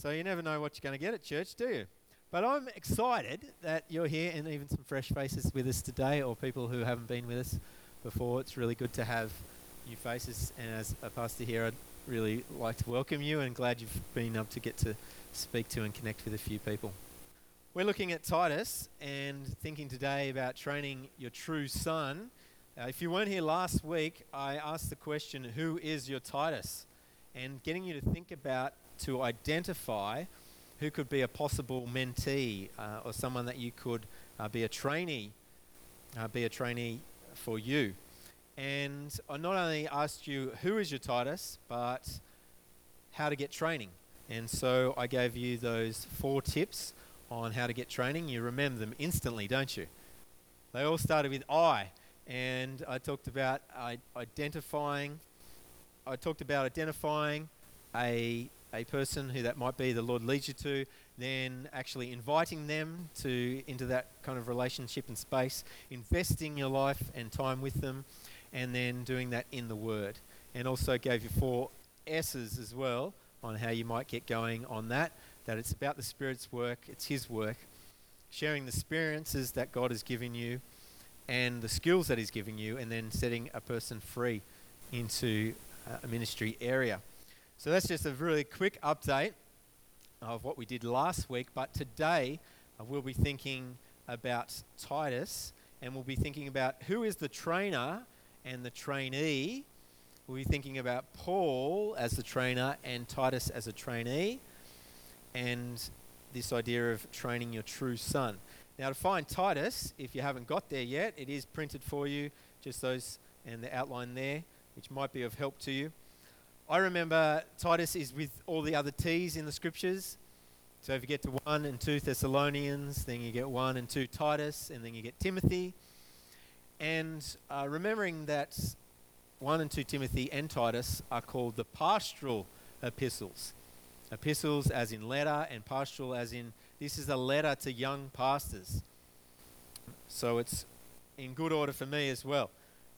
So you never know what you're going to get at church, do you? But I'm excited that you're here and even some fresh faces with us today or people who haven't been with us before. It's really good to have new faces. And as a pastor here, I'd really like to welcome you and glad you've been able to get to speak to and connect with a few people. We're looking at Titus and thinking today about training your true son. Uh, if you weren't here last week, I asked the question, Who is your Titus? And getting you to think about, to identify who could be a possible mentee uh, or someone that you could uh, be a trainee, uh, be a trainee for you. And I not only asked you who is your Titus, but how to get training. And so I gave you those four tips on how to get training. You remember them instantly, don't you? They all started with I. And I talked about identifying. I talked about identifying a a person who that might be the Lord leads you to, then actually inviting them to into that kind of relationship and space, investing your life and time with them, and then doing that in the Word. And also gave you four S's as well on how you might get going on that. That it's about the Spirit's work, it's His work, sharing the experiences that God has given you, and the skills that He's giving you, and then setting a person free into uh, a ministry area. So that's just a really quick update of what we did last week. But today uh, we'll be thinking about Titus and we'll be thinking about who is the trainer and the trainee. We'll be thinking about Paul as the trainer and Titus as a trainee and this idea of training your true son. Now, to find Titus, if you haven't got there yet, it is printed for you, just those and the outline there, which might be of help to you. I remember Titus is with all the other T's in the scriptures. So if you get to 1 and 2 Thessalonians, then you get 1 and 2 Titus, and then you get Timothy. And uh, remembering that 1 and 2 Timothy and Titus are called the pastoral epistles. Epistles as in letter, and pastoral as in this is a letter to young pastors. So it's in good order for me as well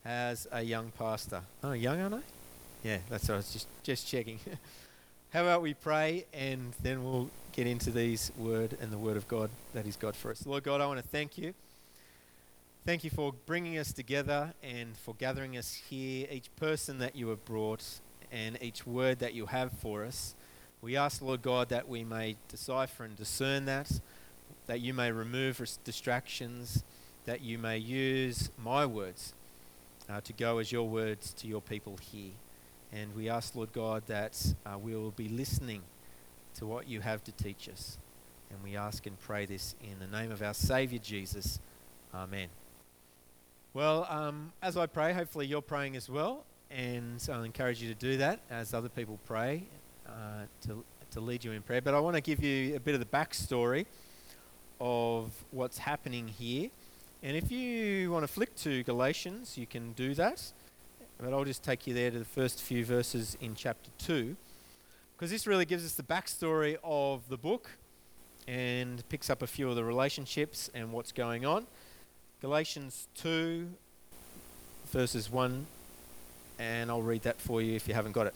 as a young pastor. Oh, young, aren't I? Yeah, that's what I was just, just checking. How about we pray and then we'll get into these word and the word of God that is God for us. Lord God, I want to thank you. Thank you for bringing us together and for gathering us here, each person that you have brought and each word that you have for us. We ask, Lord God, that we may decipher and discern that, that you may remove distractions, that you may use my words uh, to go as your words to your people here. And we ask, Lord God, that uh, we will be listening to what you have to teach us. And we ask and pray this in the name of our Savior Jesus. Amen. Well, um, as I pray, hopefully you're praying as well. And I'll encourage you to do that as other people pray uh, to, to lead you in prayer. But I want to give you a bit of the backstory of what's happening here. And if you want to flick to Galatians, you can do that. But I'll just take you there to the first few verses in chapter 2, because this really gives us the backstory of the book and picks up a few of the relationships and what's going on. Galatians 2, verses 1, and I'll read that for you if you haven't got it.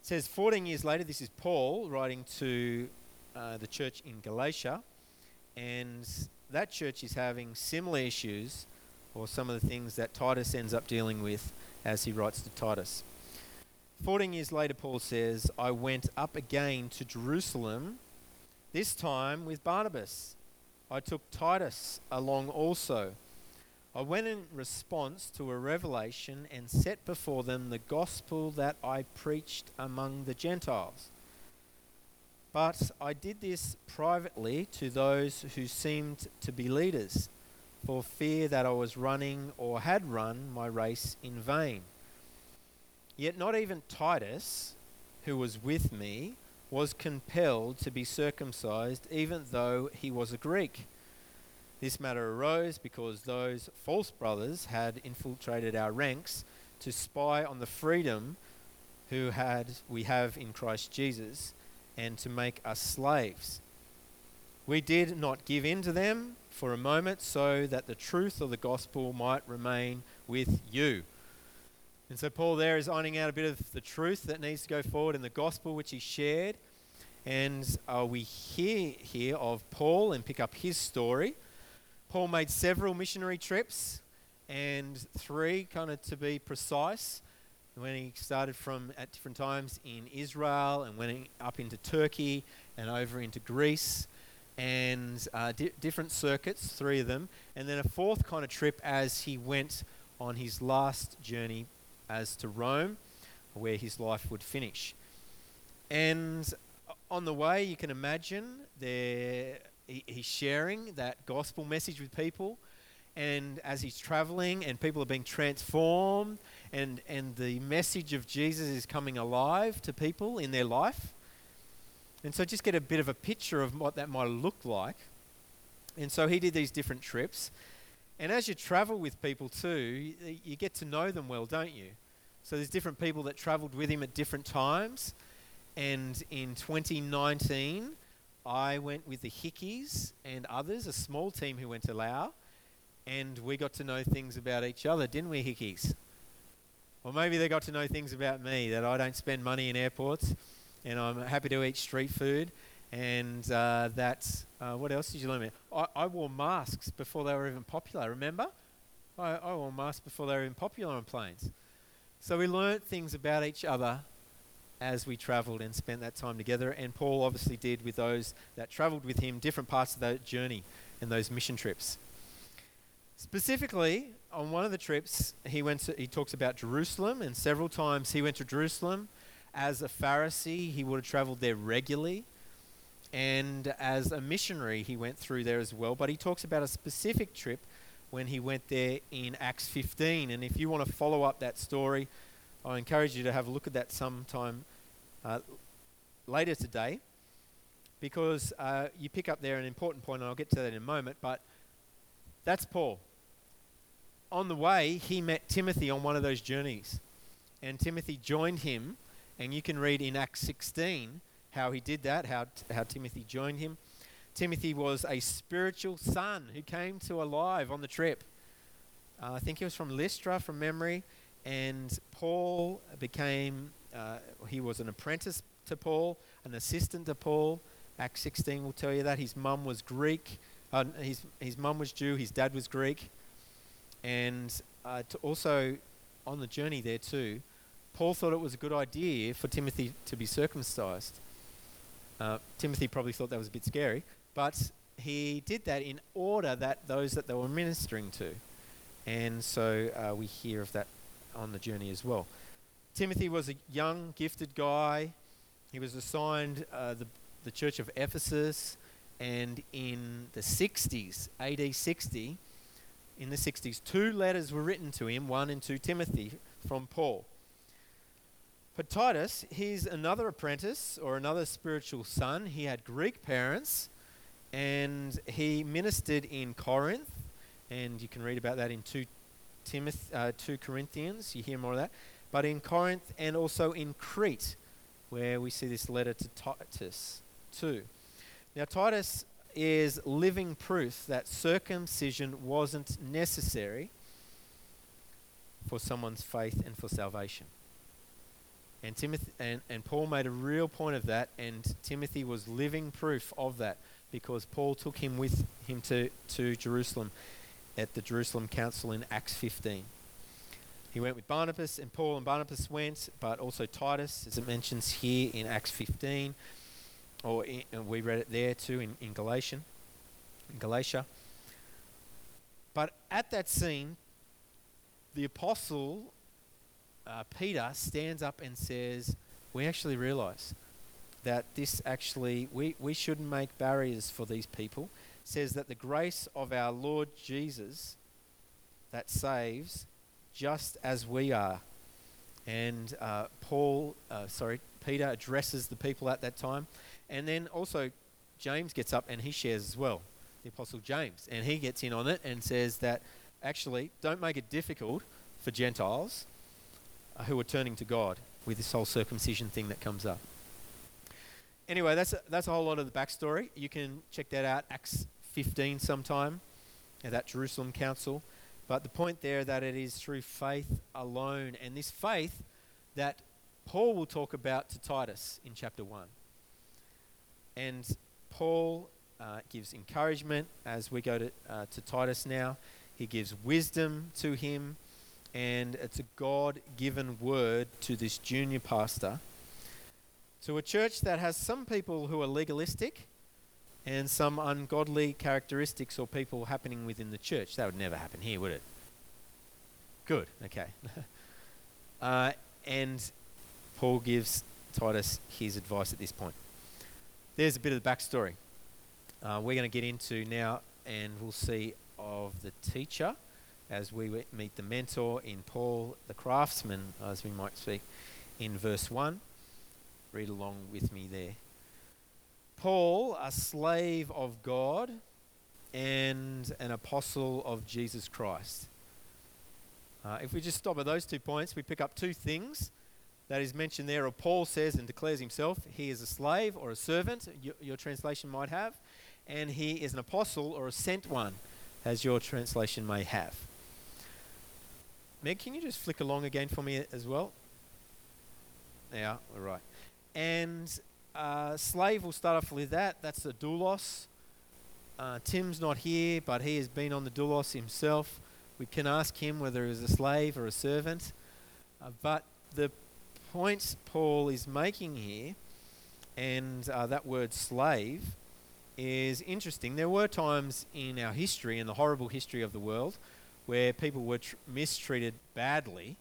It says, 14 years later, this is Paul writing to uh, the church in Galatia, and that church is having similar issues or some of the things that Titus ends up dealing with as he writes to Titus. Fourteen years later, Paul says, I went up again to Jerusalem, this time with Barnabas. I took Titus along also. I went in response to a revelation and set before them the gospel that I preached among the Gentiles. But I did this privately to those who seemed to be leaders for fear that I was running or had run my race in vain. Yet not even Titus, who was with me, was compelled to be circumcised, even though he was a Greek. This matter arose because those false brothers had infiltrated our ranks to spy on the freedom who had we have in Christ Jesus and to make us slaves. We did not give in to them for a moment so that the truth of the gospel might remain with you. And so Paul there is ironing out a bit of the truth that needs to go forward in the gospel which he shared. And uh, we hear here of Paul and pick up his story. Paul made several missionary trips, and three, kind of to be precise, when he started from at different times in Israel and went up into Turkey and over into Greece and uh, di- different circuits, three of them, and then a fourth kind of trip as he went on his last journey as to Rome, where his life would finish. And on the way, you can imagine there he, he's sharing that gospel message with people, and as he's traveling, and people are being transformed, and and the message of Jesus is coming alive to people in their life. And so, just get a bit of a picture of what that might look like. And so, he did these different trips. And as you travel with people too, you, get to know them well, don't you? So, there's different people that traveled with him at different times. And in 2019, I went with the Hickeys and others, a small team who went to Laos, and we got to know things about each other, didn't we, Hickeys? Or maybe they got to know things about me that I don't spend money in airports and I'm happy to eat street food. And uh, that's uh, what else did you learn? I, I wore masks before they were even popular. Remember? I, I wore masks before they were even popular on planes. So we learnt things about each other as we travelled and spent that time together. And Paul obviously did with those that travelled with him different parts of that journey and those mission trips. Specifically, on one of the trips, he went. To, he talks about Jerusalem, and several times he went to Jerusalem as a Pharisee, he would have traveled there regularly. And as a missionary, he went through there as well. But he talks about a specific trip when he went there in Acts 15. And if you want to follow up that story, I encourage you to have a look at that sometime uh, later today because uh, you pick up there an important point, and I'll get to that in a moment. But that's Paul. On the way, he met Timothy on one of those journeys, and Timothy joined him and you can read in Acts 16 how he did that, how, how Timothy joined him. Timothy was a spiritual son who came to alive on the trip. Uh, I think he was from Lystra from memory, and Paul became, uh, he was an apprentice to Paul, an assistant to Paul. Acts 16 will tell you that. His mum was Greek, uh, his, his mum was Jew, his dad was Greek. And uh, also on the journey there too, Paul thought it was a good idea for Timothy to be circumcised. Uh, Timothy probably thought that was a bit scary, but he did that in order that those that they were ministering to. And so uh, we hear of that on the journey as well. Timothy was a young, gifted guy. He was assigned uh, the, the church of Ephesus, and in the 60s, AD 60, in the 60s, two letters were written to him, one and two Timothy, from Paul. For Titus, he's another apprentice or another spiritual son. He had Greek parents and he ministered in Corinth, and you can read about that in 2, Timothy, uh, 2 Corinthians. You hear more of that. But in Corinth and also in Crete, where we see this letter to Titus too. Now, Titus is living proof that circumcision wasn't necessary for someone's faith and for salvation. And Timothy and, and Paul made a real point of that, and Timothy was living proof of that because Paul took him with him to, to Jerusalem at the Jerusalem Council in Acts 15. He went with Barnabas, and Paul and Barnabas went, but also Titus, as it mentions here in Acts 15, or in, we read it there too in, in Galatian, in Galatia. But at that scene, the apostle uh, Peter stands up and says, We actually realize that this actually, we, we shouldn't make barriers for these people. Says that the grace of our Lord Jesus that saves just as we are. And uh, Paul, uh, sorry, Peter addresses the people at that time. And then also James gets up and he shares as well, the Apostle James. And he gets in on it and says that actually, don't make it difficult for Gentiles who are turning to God with this whole circumcision thing that comes up. Anyway, that's a, that's a whole lot of the backstory. You can check that out, Acts 15 sometime, at that Jerusalem council. But the point there that it is through faith alone, and this faith that Paul will talk about to Titus in chapter 1. and Paul uh, gives encouragement as we go to, uh, to Titus now. He gives wisdom to him, and it's a God given word to this junior pastor. To a church that has some people who are legalistic and some ungodly characteristics or people happening within the church. That would never happen here, would it? Good, okay. uh, and Paul gives Titus his advice at this point. There's a bit of the backstory. Uh, we're going to get into now, and we'll see of the teacher as we meet the mentor in Paul the craftsman, as we might speak, in verse 1. Read along with me there. Paul, a slave of God and an apostle of Jesus Christ. Uh, if we just stop at those two points, we pick up two things that is mentioned there, or Paul says and declares himself he is a slave or a servant, your, your translation might have, and he is an apostle or a sent one, as your translation may have. Meg, can you just flick along again for me as well? Yeah, all right. And uh, slave, we'll start off with that. That's the doulos. Uh, Tim's not here, but he has been on the doulos himself. We can ask him whether he's a slave or a servant. Uh, but the points Paul is making here, and uh, that word slave, is interesting. There were times in our history, in the horrible history of the world, where people were tr- mistreated badly,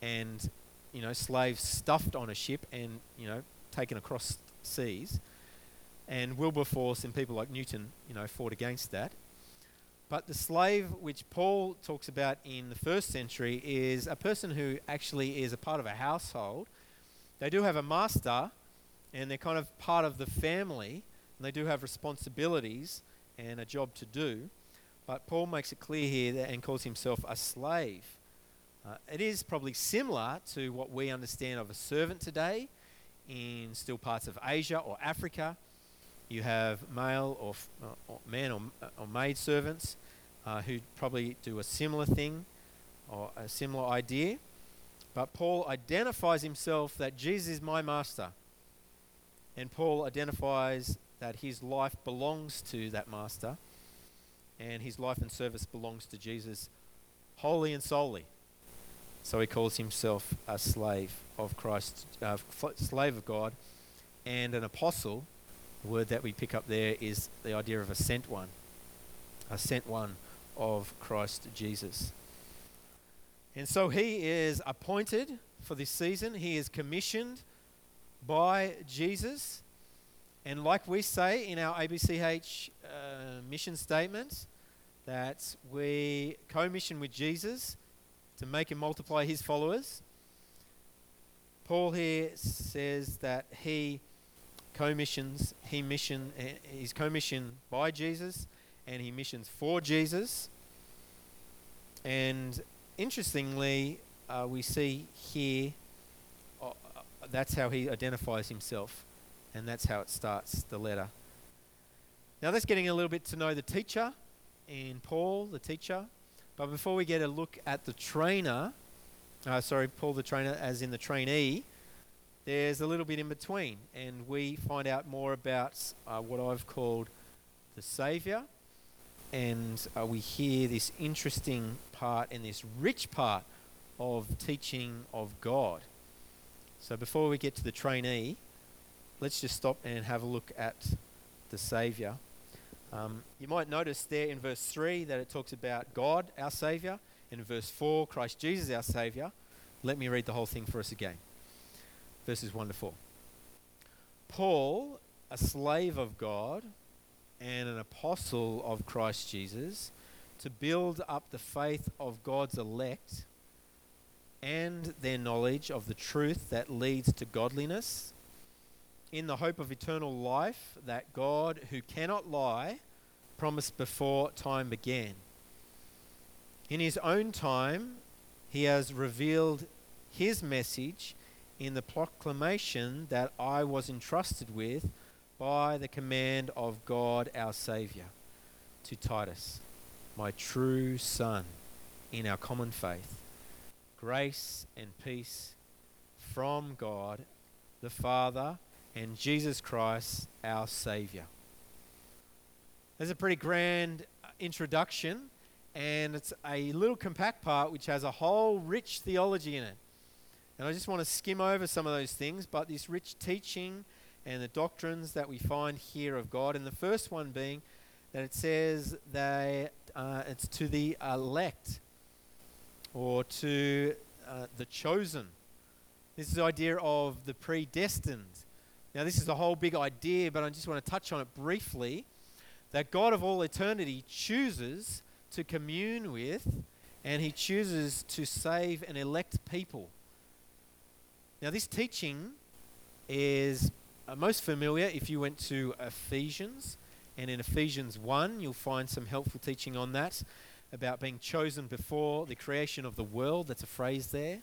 and you know, slaves stuffed on a ship and you know taken across seas. And Wilberforce and people like Newton, you know, fought against that. But the slave, which Paul talks about in the first century, is a person who actually is a part of a household. They do have a master, and they're kind of part of the family, and they do have responsibilities and a job to do. But Paul makes it clear here that, and calls himself a slave. Uh, it is probably similar to what we understand of a servant today in still parts of Asia or Africa. You have male or, uh, or man or, or maid servants uh, who probably do a similar thing or a similar idea. But Paul identifies himself that Jesus is my master. And Paul identifies that his life belongs to that master and his life and service belongs to Jesus wholly and solely. So he calls himself a slave of Christ, uh, slave of God, and an apostle. The word that we pick up there is the idea of a sent one, a sent one of Christ Jesus. And so he is appointed for this season. He is commissioned by Jesus. And like we say in our ABCH uh, mission statement, that we co mission with Jesus to make and multiply his followers. Paul here says that he co-missions, he mission, eh, he's co-missioned by Jesus, and he missions for Jesus. And interestingly, uh, we see here uh, that's how he identifies himself, and that's how it starts the letter. Now that's getting a little bit to know the teacher in Paul, the teacher. But before we get a look at the trainer, uh, sorry, Paul the trainer, as in the trainee, there's a little bit in between, and we find out more about uh, what I've called the Saviour, and uh, we hear this interesting part and this rich part of teaching of God. So before we get to the trainee, let's just stop and have a look at the Saviour. Um, you might notice there in verse 3 that it talks about God, our Saviour. In verse 4, Christ Jesus, our Saviour. Let me read the whole thing for us again. Verses 1 to 4. Paul, a slave of God and an apostle of Christ Jesus, to build up the faith of God's elect and their knowledge of the truth that leads to godliness in the hope of eternal life that God, who cannot lie, promised before time began. In his own time, he has revealed his message in the proclamation that I was entrusted with by the command of God our Saviour to Titus, my true son in our common faith. Grace and peace from God the Father and Jesus Christ, our Savior. That's a pretty grand introduction, and it's a little compact part which has a whole rich theology in it. And I just want to skim over some of those things, but this rich teaching and the doctrines that we find here of God, and the first one being that it says that uh, it's to the elect or to uh, the chosen. This is the idea of the predestined. Now, this is a whole big idea, but I just want to touch on it briefly. That God of all eternity chooses to commune with and he chooses to save and elect people. Now, this teaching is uh, most familiar if you went to Ephesians. And in Ephesians 1, you'll find some helpful teaching on that about being chosen before the creation of the world. That's a phrase there.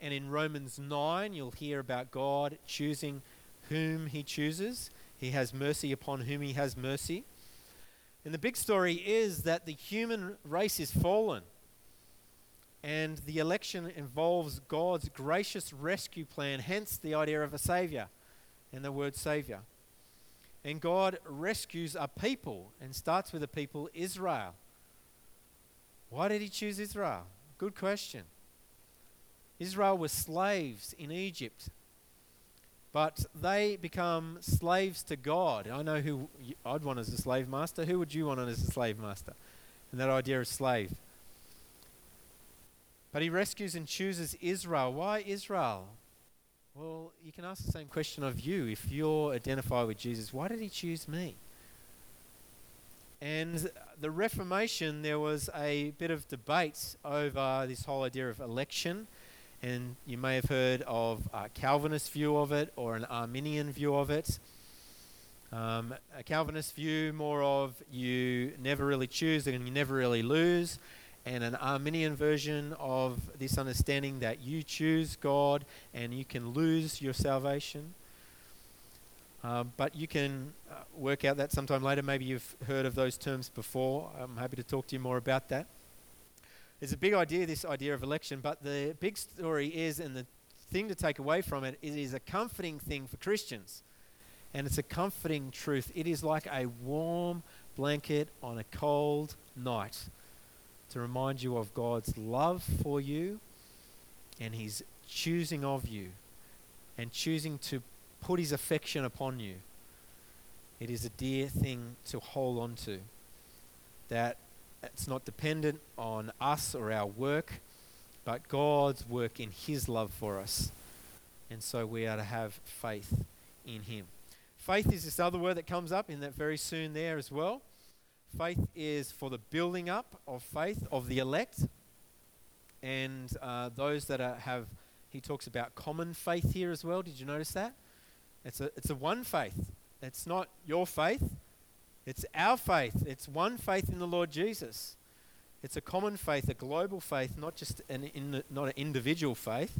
And in Romans 9, you'll hear about God choosing whom he chooses. He has mercy upon whom he has mercy. And the big story is that the human race is fallen. And the election involves God's gracious rescue plan, hence the idea of a savior and the word savior. And God rescues a people and starts with the people Israel. Why did he choose Israel? Good question. Israel was slaves in Egypt, but they become slaves to God. I know who I'd want as a slave master. Who would you want as a slave master? And that idea of slave. But he rescues and chooses Israel. Why Israel? Well, you can ask the same question of you. If you're identified with Jesus, why did he choose me? And the Reformation, there was a bit of debate over this whole idea of election. And you may have heard of a Calvinist view of it or an Arminian view of it. Um, a Calvinist view, more of you never really choose and you never really lose. And an Arminian version of this understanding that you choose God and you can lose your salvation. Uh, but you can uh, work out that sometime later. Maybe you've heard of those terms before. I'm happy to talk to you more about that. There's a big idea, this idea of election, but the big story is, and the thing to take away from it, it is a comforting thing for Christians. And it's a comforting truth. It is like a warm blanket on a cold night to remind you of God's love for you and His choosing of you and choosing to put his affection upon you. It is a dear thing to hold on to. That it's not dependent on us or our work, but God's work in his love for us. And so we are to have faith in him. Faith is this other word that comes up in that very soon there as well. Faith is for the building up of faith of the elect and uh, those that are, have, he talks about common faith here as well. Did you notice that? It's a, it's a one faith. It's not your faith, it's our faith. It's one faith in the Lord Jesus. It's a common faith, a global faith, not just an in, not an individual faith.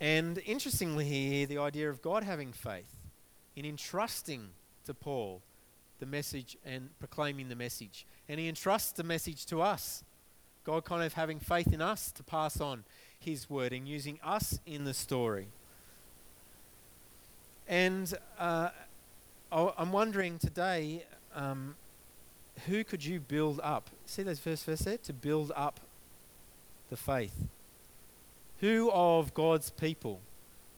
And interestingly, here, the idea of God having faith in entrusting to Paul the message and proclaiming the message. And he entrusts the message to us. God kind of having faith in us to pass on his word and using us in the story. And uh, I'm wondering today, um, who could you build up? See those first verse there? To build up the faith. Who of God's people,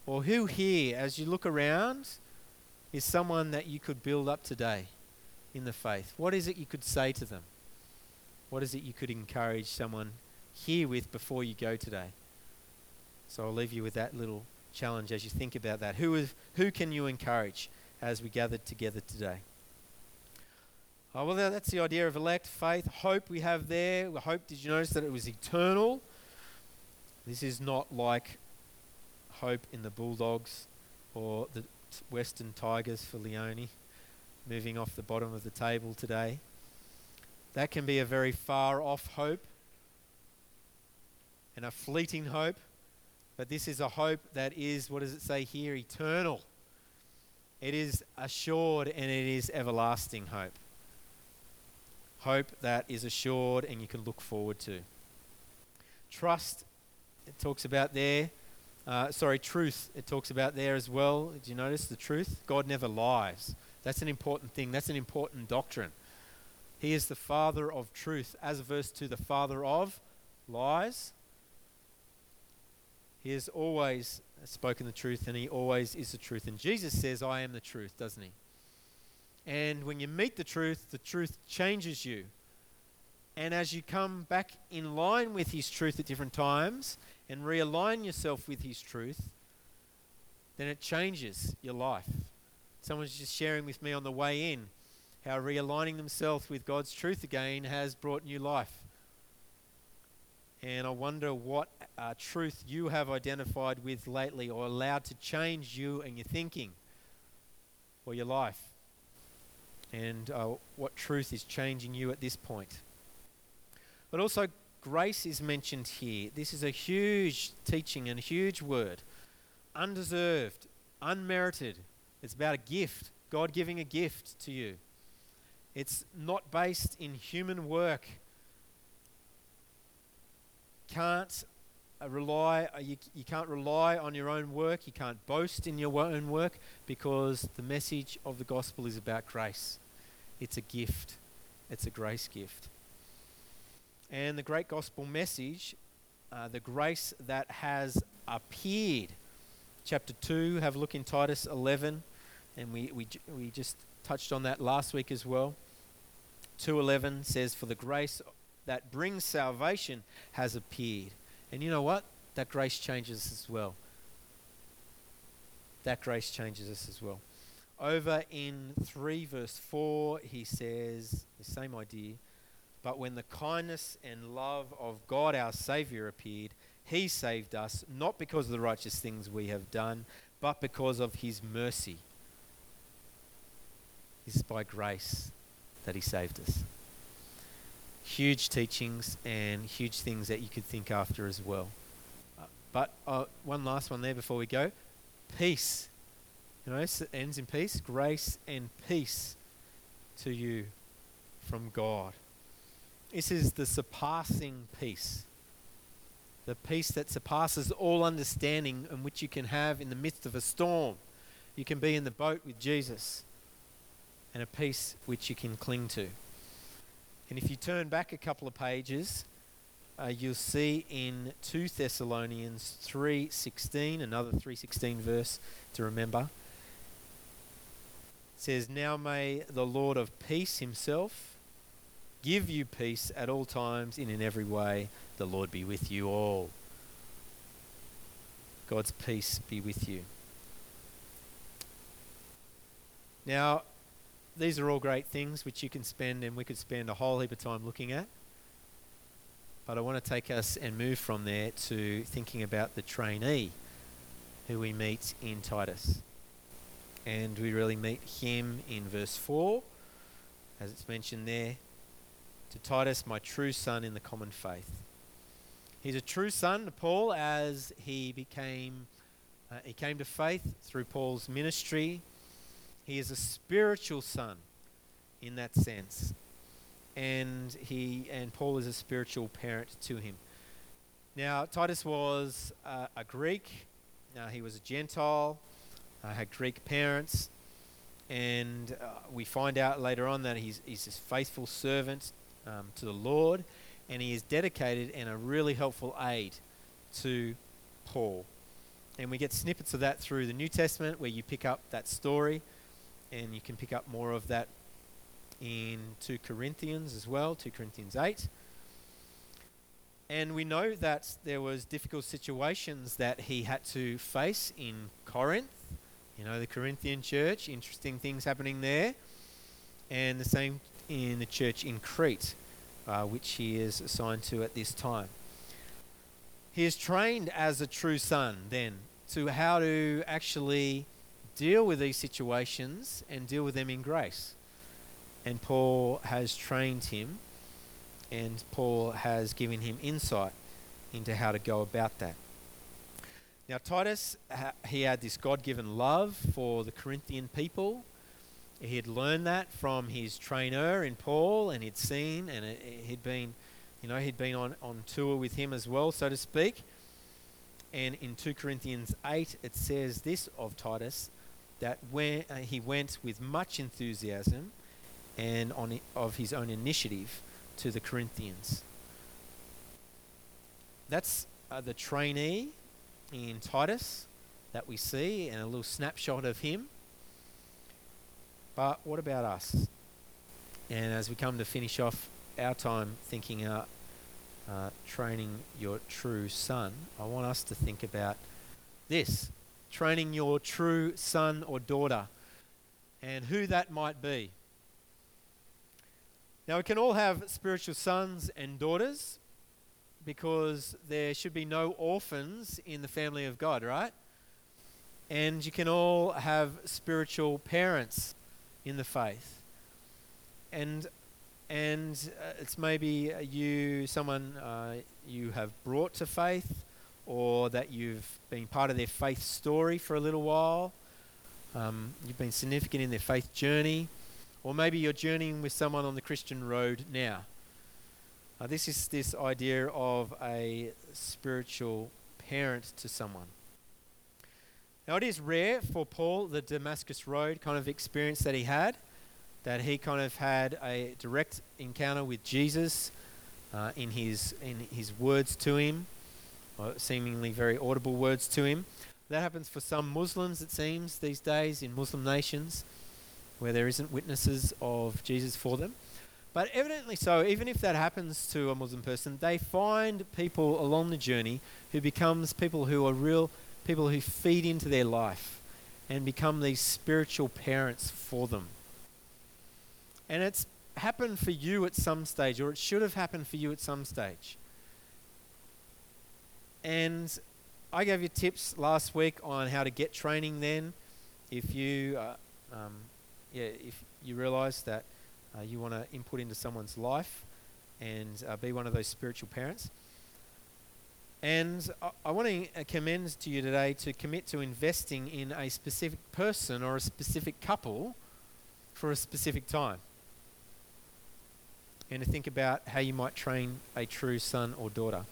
or who here, as you look around, is someone that you could build up today in the faith? What is it you could say to them? What is it you could encourage someone here with before you go today? So I'll leave you with that little challenge as you think about that. Who, is, who can you encourage as we gathered together today? Oh, well, that's the idea of elect, faith, hope we have there. Hope, did you notice that it was eternal? This is not like hope in the Bulldogs or the Western Tigers for Leone, moving off the bottom of the table today. That can be a very far off hope and a fleeting hope. But this is a hope that is, what does it say here? Eternal. It is assured and it is everlasting hope. Hope that is assured and you can look forward to. Trust, it talks about there, Uh, sorry, truth, it talks about there as well. Did you notice the truth? God never lies. That's an important thing. That's an important doctrine. He is the father of truth, as verse to the father of lies. He is always spoken the truth and he always is the truth. And Jesus says, I am the truth, doesn't he? And when you meet the truth, the truth changes you. And as you come back in line with his truth at different times and realign yourself with his truth, then it changes your life. Someone's just sharing with me on the way in how realigning themselves with God's truth again has brought new life. And I wonder what uh, truth you have identified with lately or allowed to change you and your thinking or your life. And uh, what truth is changing you at this point. But also, grace is mentioned here. This is a huge teaching and a huge word. Undeserved, unmerited. It's about a gift, God giving a gift to you. It's not based in human work. Can't uh, rely uh, you, you can't rely on your own work, you can't boast in your own work because the message of the gospel is about grace. It's a gift. It's a grace gift. And the great gospel message, uh, the grace that has appeared. Chapter 2, have a look in Titus 11, and we, we, we just touched on that last week as well. 2:11 says for the grace that brings salvation has appeared. And you know what? That grace changes us as well. That grace changes us as well. Over in 3 verse 4, he says the same idea. But when the kindness and love of God our Saviour appeared, he saved us, not because of the righteous things we have done, but because of his mercy. It's by grace that he saved us. Huge teachings and huge things that you could think after as well. But uh, one last one there before we go peace. You know, it ends in peace. Grace and peace to you from God. This is the surpassing peace. The peace that surpasses all understanding and which you can have in the midst of a storm. You can be in the boat with Jesus and a peace which you can cling to. And if you turn back a couple of pages, uh, you'll see in 2 Thessalonians 3:16, another 3:16 verse to remember. Says, "Now may the Lord of peace himself give you peace at all times and in every way. The Lord be with you all." God's peace be with you. Now, these are all great things which you can spend, and we could spend a whole heap of time looking at. But I want to take us and move from there to thinking about the trainee who we meet in Titus. And we really meet him in verse 4, as it's mentioned there. To Titus, my true son in the common faith. He's a true son to Paul as he became, uh, he came to faith through Paul's ministry he is a spiritual son in that sense. And he and Paul is a spiritual parent to him. Now, Titus was uh, a Greek. Now, he was a Gentile, uh, had Greek parents. And uh, we find out later on that he's, he's a faithful servant um, to the Lord. And he is dedicated and a really helpful aid to Paul. And we get snippets of that through the New Testament where you pick up that story and you can pick up more of that in 2 Corinthians as well, 2 Corinthians 8. And we know that there was difficult situations that he had to face in Corinth. You know, the Corinthian church, interesting things happening there. And the same in the church in Crete, uh, which he is assigned to at this time. He is trained as a true son then to how to actually deal with these situations and deal with them in grace. And Paul has trained him, and Paul has given him insight into how to go about that. Now, Titus, he had this God given love for the Corinthian people. He had learned that from his trainer in Paul, and he'd seen, and he'd been, you know, he'd been on, on tour with him as well, so to speak. And in 2 Corinthians 8, it says this of Titus that when uh, he went with much enthusiasm and on i- of his own initiative to the Corinthians. That's uh, the trainee in Titus that we see, and a little snapshot of him. But what about us? And as we come to finish off our time thinking about uh, training your true son, I want us to think about this training your true son or daughter and who that might be. Now, we can all have spiritual sons and daughters because there should be no orphans in the family of God, right? And you can all have spiritual parents in the faith. And and uh, it's maybe you someone uh, you have brought to faith or that you've been part of their faith story for a little while. Um, you've been significant in their faith journey, or maybe you're journeying with someone on the Christian road now. Uh, this is this idea of a spiritual parent to someone. Now, it is rare for Paul, the Damascus Road kind of experience that he had, that he kind of had a direct encounter with Jesus uh, in, his, in his words to him, Uh, seemingly very audible words to him. That happens for some Muslims, it seems, these days in Muslim nations, where there isn't witnesses of Jesus for them. But evidently so, even if that happens to a Muslim person, they find people along the journey who becomes people who are real people who feed into their life and become these spiritual parents for them. And it's happened for you at some stage, or it should have happened for you at some stage. And I gave you tips last week on how to get training then. If you, uh, um, yeah, if you realise that uh, you want to input into someone's life and uh, be one of those spiritual parents. And I, I want to uh, commend to you today to commit to investing in a specific person or a specific couple for a specific time. And to think about how you might train a true son or daughter.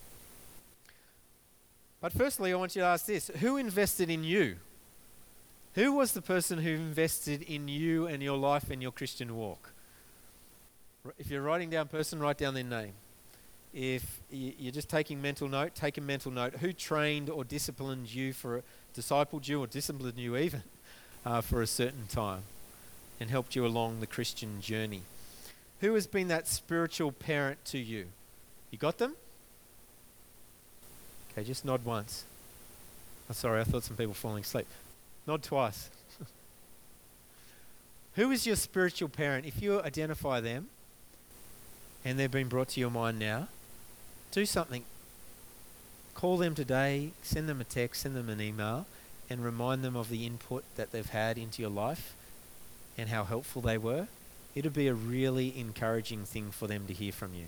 But firstly, I want you to ask this Who invested in you? Who was the person who invested in you and your life and your Christian walk? If you're writing down person, write down their name. If you're just taking mental note, take a mental note. Who trained or disciplined you for, discipled you or disciplined you even uh, for a certain time and helped you along the Christian journey? Who has been that spiritual parent to you? You got them? Okay, just nod once. Oh, sorry, I thought some people falling asleep. Nod twice. Who is your spiritual parent? If you identify them and they've been brought to your mind now, do something. Call them today, send them a text, send them an email, and remind them of the input that they've had into your life and how helpful they were. It'll be a really encouraging thing for them to hear from you.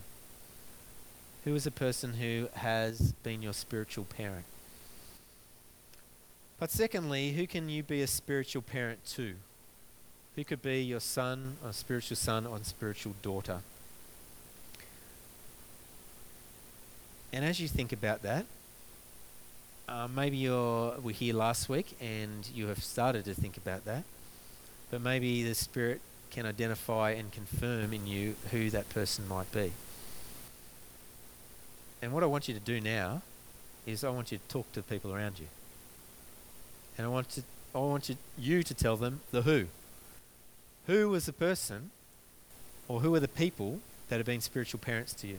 Who is a person who has been your spiritual parent? But secondly, who can you be a spiritual parent to? Who could be your son, or spiritual son, or spiritual daughter? And as you think about that, uh, maybe you're were here last week and you have started to think about that, but maybe the Spirit can identify and confirm in you who that person might be. And what I want you to do now is I want you to talk to people around you. And I want to I want you, you to tell them the who. Who was the person or who are the people that have been spiritual parents to you?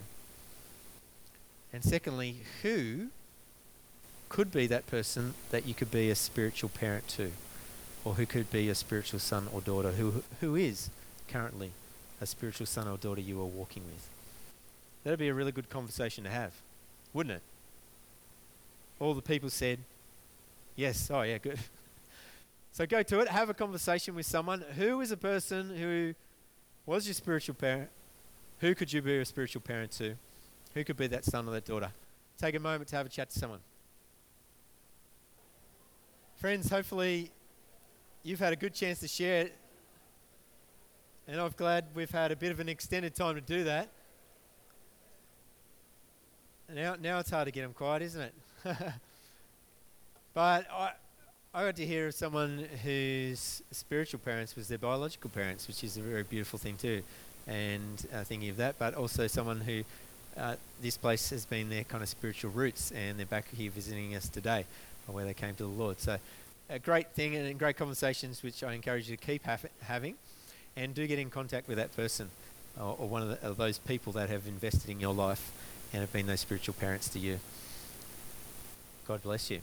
And secondly, who could be that person that you could be a spiritual parent to? Or who could be a spiritual son or daughter? Who who is currently a spiritual son or daughter you are walking with? That'd be a really good conversation to have, wouldn't it? All the people said, Yes, oh yeah, good. so go to it, have a conversation with someone. Who is a person who was your spiritual parent? Who could you be a spiritual parent to? Who could be that son or that daughter? Take a moment to have a chat to someone. Friends, hopefully you've had a good chance to share it. And I'm glad we've had a bit of an extended time to do that. Now, now it's hard to get them quiet, isn't it? But I, I got to hear of someone whose spiritual parents was their biological parents, which is a very beautiful thing too. And uh, thinking of that, but also someone who uh, this place has been their kind of spiritual roots, and they're back here visiting us today, where they came to the Lord. So, a great thing and great conversations, which I encourage you to keep having, and do get in contact with that person or, or one of, the, of those people that have invested in your life and have been those spiritual parents to you. God bless you.